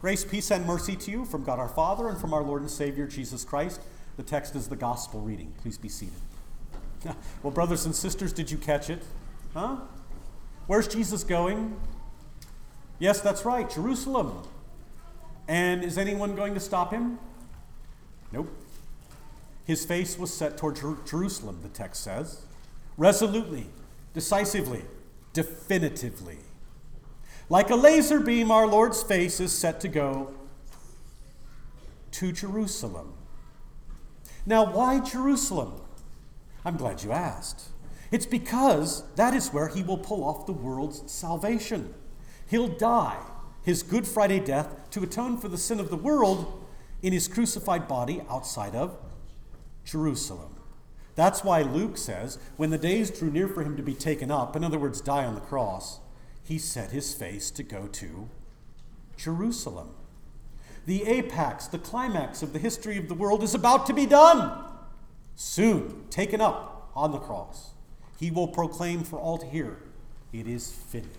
Grace, peace, and mercy to you from God our Father and from our Lord and Savior Jesus Christ. The text is the gospel reading. Please be seated. well, brothers and sisters, did you catch it? Huh? Where's Jesus going? Yes, that's right, Jerusalem. And is anyone going to stop him? Nope. His face was set toward Jer- Jerusalem, the text says, resolutely, decisively, definitively. Like a laser beam, our Lord's face is set to go to Jerusalem. Now, why Jerusalem? I'm glad you asked. It's because that is where he will pull off the world's salvation. He'll die his Good Friday death to atone for the sin of the world in his crucified body outside of Jerusalem. That's why Luke says, when the days drew near for him to be taken up, in other words, die on the cross, he set his face to go to Jerusalem. The apex, the climax of the history of the world is about to be done. Soon, taken up on the cross, he will proclaim for all to hear, It is finished.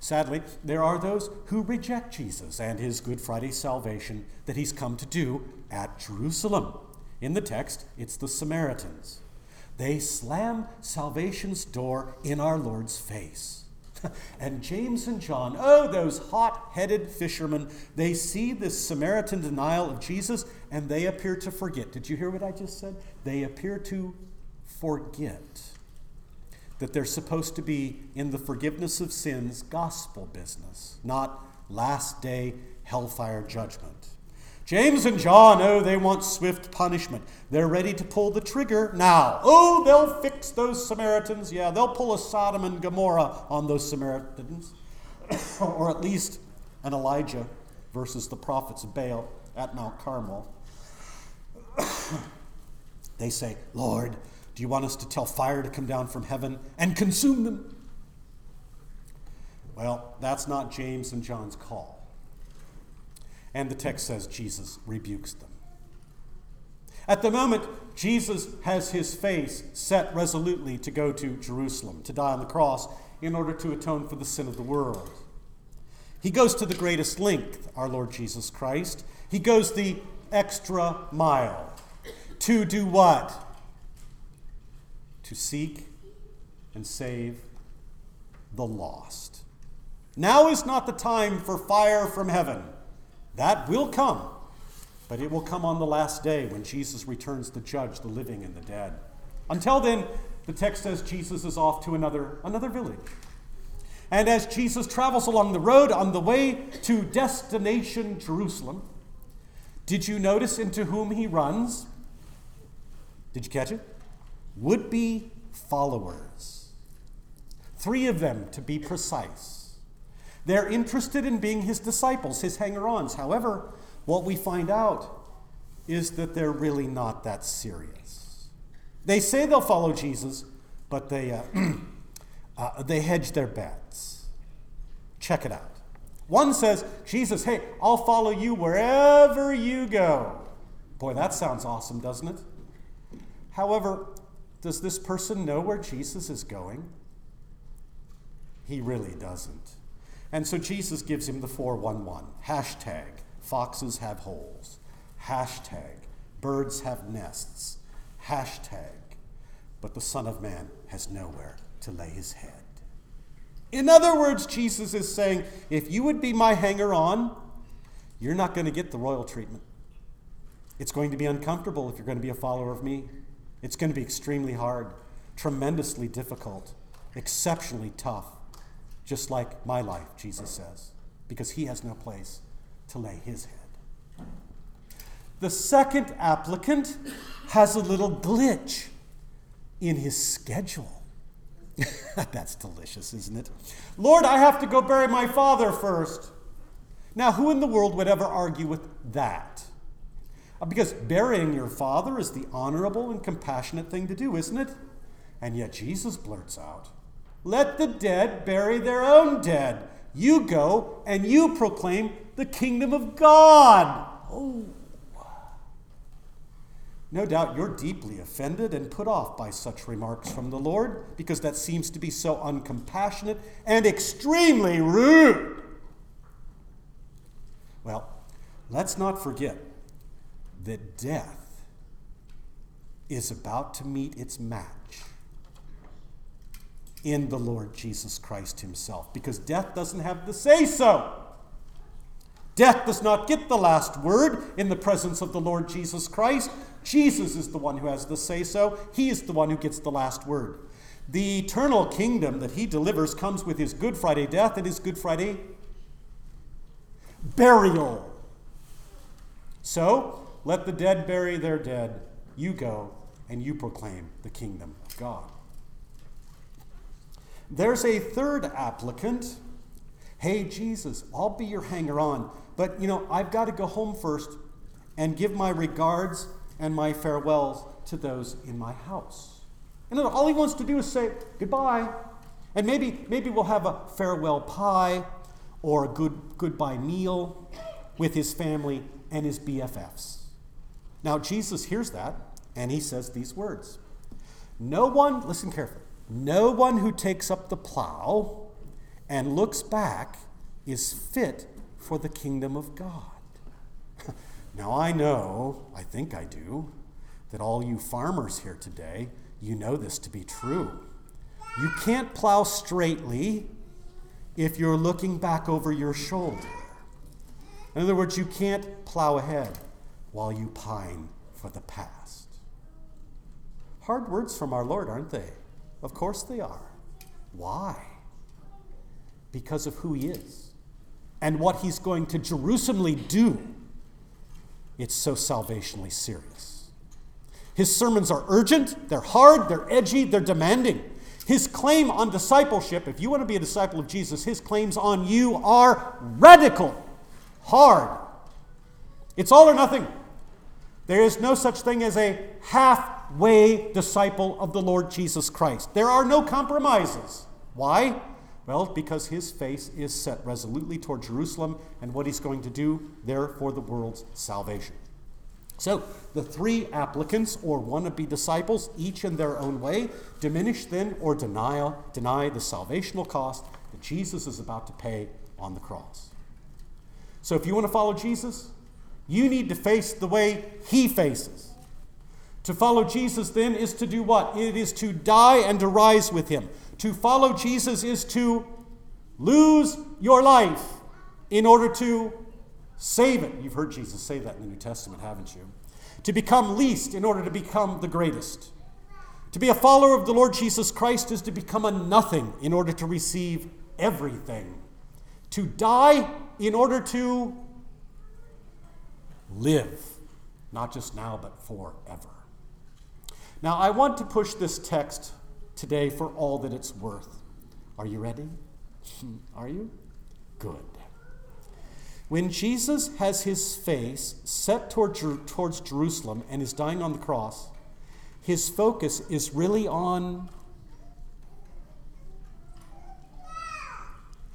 Sadly, there are those who reject Jesus and his Good Friday salvation that he's come to do at Jerusalem. In the text, it's the Samaritans. They slam salvation's door in our Lord's face. and James and John, oh, those hot headed fishermen, they see this Samaritan denial of Jesus and they appear to forget. Did you hear what I just said? They appear to forget that they're supposed to be in the forgiveness of sins gospel business, not last day hellfire judgment. James and John, oh, they want swift punishment. They're ready to pull the trigger now. Oh, they'll fix those Samaritans. Yeah, they'll pull a Sodom and Gomorrah on those Samaritans. or at least an Elijah versus the prophets of Baal at Mount Carmel. they say, Lord, do you want us to tell fire to come down from heaven and consume them? Well, that's not James and John's call. And the text says Jesus rebukes them. At the moment, Jesus has his face set resolutely to go to Jerusalem, to die on the cross, in order to atone for the sin of the world. He goes to the greatest length, our Lord Jesus Christ. He goes the extra mile. To do what? To seek and save the lost. Now is not the time for fire from heaven. That will come, but it will come on the last day when Jesus returns to judge the living and the dead. Until then, the text says Jesus is off to another, another village. And as Jesus travels along the road on the way to destination Jerusalem, did you notice into whom he runs? Did you catch it? Would be followers. Three of them, to be precise. They're interested in being his disciples, his hanger ons. However, what we find out is that they're really not that serious. They say they'll follow Jesus, but they, uh, uh, they hedge their bets. Check it out. One says, Jesus, hey, I'll follow you wherever you go. Boy, that sounds awesome, doesn't it? However, does this person know where Jesus is going? He really doesn't. And so Jesus gives him the 411 hashtag foxes have holes, hashtag birds have nests, hashtag but the Son of Man has nowhere to lay his head. In other words, Jesus is saying, if you would be my hanger on, you're not going to get the royal treatment. It's going to be uncomfortable if you're going to be a follower of me. It's going to be extremely hard, tremendously difficult, exceptionally tough just like my life, Jesus says, because he has no place to lay his head. The second applicant has a little glitch in his schedule. That's delicious, isn't it? Lord, I have to go bury my father first. Now, who in the world would ever argue with that? Uh, because burying your father is the honorable and compassionate thing to do, isn't it? And yet Jesus blurts out, let the dead bury their own dead. You go and you proclaim the kingdom of God. Oh. No doubt you're deeply offended and put off by such remarks from the Lord because that seems to be so uncompassionate and extremely rude. Well, let's not forget that death is about to meet its match in the Lord Jesus Christ Himself, because death doesn't have the say so. Death does not get the last word in the presence of the Lord Jesus Christ. Jesus is the one who has the say so. He is the one who gets the last word. The eternal kingdom that he delivers comes with his Good Friday death and his Good Friday burial. So, let the dead bury their dead. You go and you proclaim the kingdom of God. There's a third applicant. Hey, Jesus, I'll be your hanger on. But, you know, I've got to go home first and give my regards and my farewells to those in my house. And all he wants to do is say goodbye. And maybe, maybe we'll have a farewell pie or a good goodbye meal with his family and his BFFs. Now, Jesus hears that and he says these words No one, listen carefully, no one who takes up the plow and looks back is fit for the kingdom of God. now, I know, I think I do, that all you farmers here today, you know this to be true. You can't plow straightly if you're looking back over your shoulder. In other words, you can't plow ahead while you pine for the past. Hard words from our Lord, aren't they? Of course they are. Why? Because of who He is and what he's going to Jerusalem do, it's so salvationally serious. His sermons are urgent, they're hard, they're edgy, they're demanding. His claim on discipleship, if you want to be a disciple of Jesus, his claims on you are radical, hard. It's all or nothing. There is no such thing as a halfway disciple of the Lord Jesus Christ. There are no compromises. Why? Well, because his face is set resolutely toward Jerusalem and what he's going to do there for the world's salvation. So, the three applicants or wannabe disciples, each in their own way, diminish then or deny, deny the salvational cost that Jesus is about to pay on the cross. So, if you want to follow Jesus, you need to face the way he faces. To follow Jesus then is to do what? It is to die and to rise with him. To follow Jesus is to lose your life in order to save it. You've heard Jesus say that in the New Testament, haven't you? To become least in order to become the greatest. To be a follower of the Lord Jesus Christ is to become a nothing in order to receive everything. To die in order to live, not just now, but forever. Now, I want to push this text today for all that it's worth. Are you ready? Hmm, are you? Good. When Jesus has his face set toward, towards Jerusalem and is dying on the cross, his focus is really on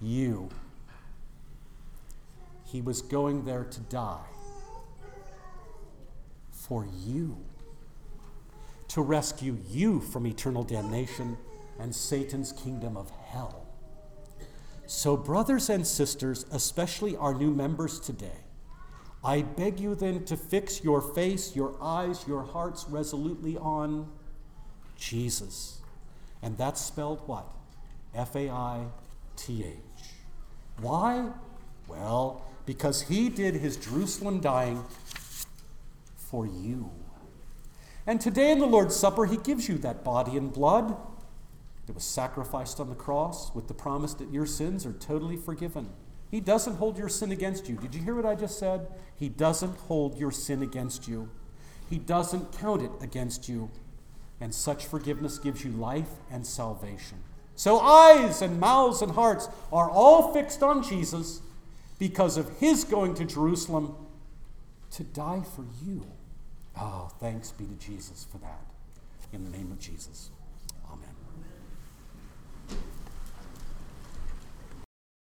you. He was going there to die for you to rescue you from eternal damnation and Satan's kingdom of hell. So, brothers and sisters, especially our new members today, I beg you then to fix your face, your eyes, your hearts resolutely on Jesus. And that's spelled what? F A I T H. Why? Well, because he did his Jerusalem dying for you. And today in the Lord's Supper, He gives you that body and blood that was sacrificed on the cross with the promise that your sins are totally forgiven. He doesn't hold your sin against you. Did you hear what I just said? He doesn't hold your sin against you, He doesn't count it against you. And such forgiveness gives you life and salvation. So, eyes and mouths and hearts are all fixed on Jesus because of His going to Jerusalem to die for you. Oh, thanks be to Jesus for that. In the name of Jesus.